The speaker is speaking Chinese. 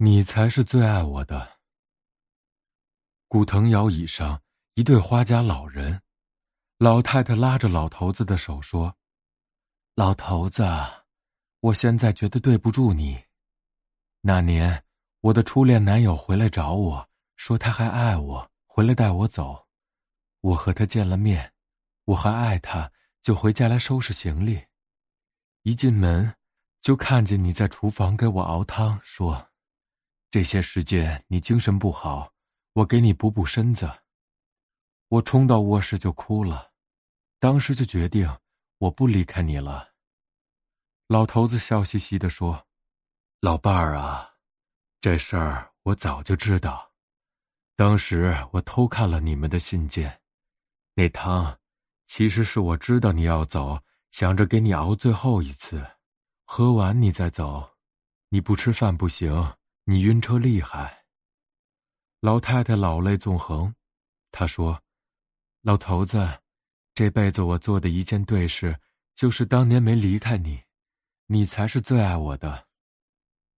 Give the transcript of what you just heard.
你才是最爱我的。古藤摇椅上，一对花家老人，老太太拉着老头子的手说：“老头子，我现在觉得对不住你。那年，我的初恋男友回来找我说他还爱我，回来带我走。我和他见了面，我还爱他，就回家来收拾行李。一进门，就看见你在厨房给我熬汤，说。”这些时间你精神不好，我给你补补身子。我冲到卧室就哭了，当时就决定我不离开你了。老头子笑嘻嘻的说：“老伴儿啊，这事儿我早就知道。当时我偷看了你们的信件，那汤其实是我知道你要走，想着给你熬最后一次，喝完你再走。你不吃饭不行。”你晕车厉害。老太太老泪纵横，她说：“老头子，这辈子我做的一件对事，就是当年没离开你，你才是最爱我的。”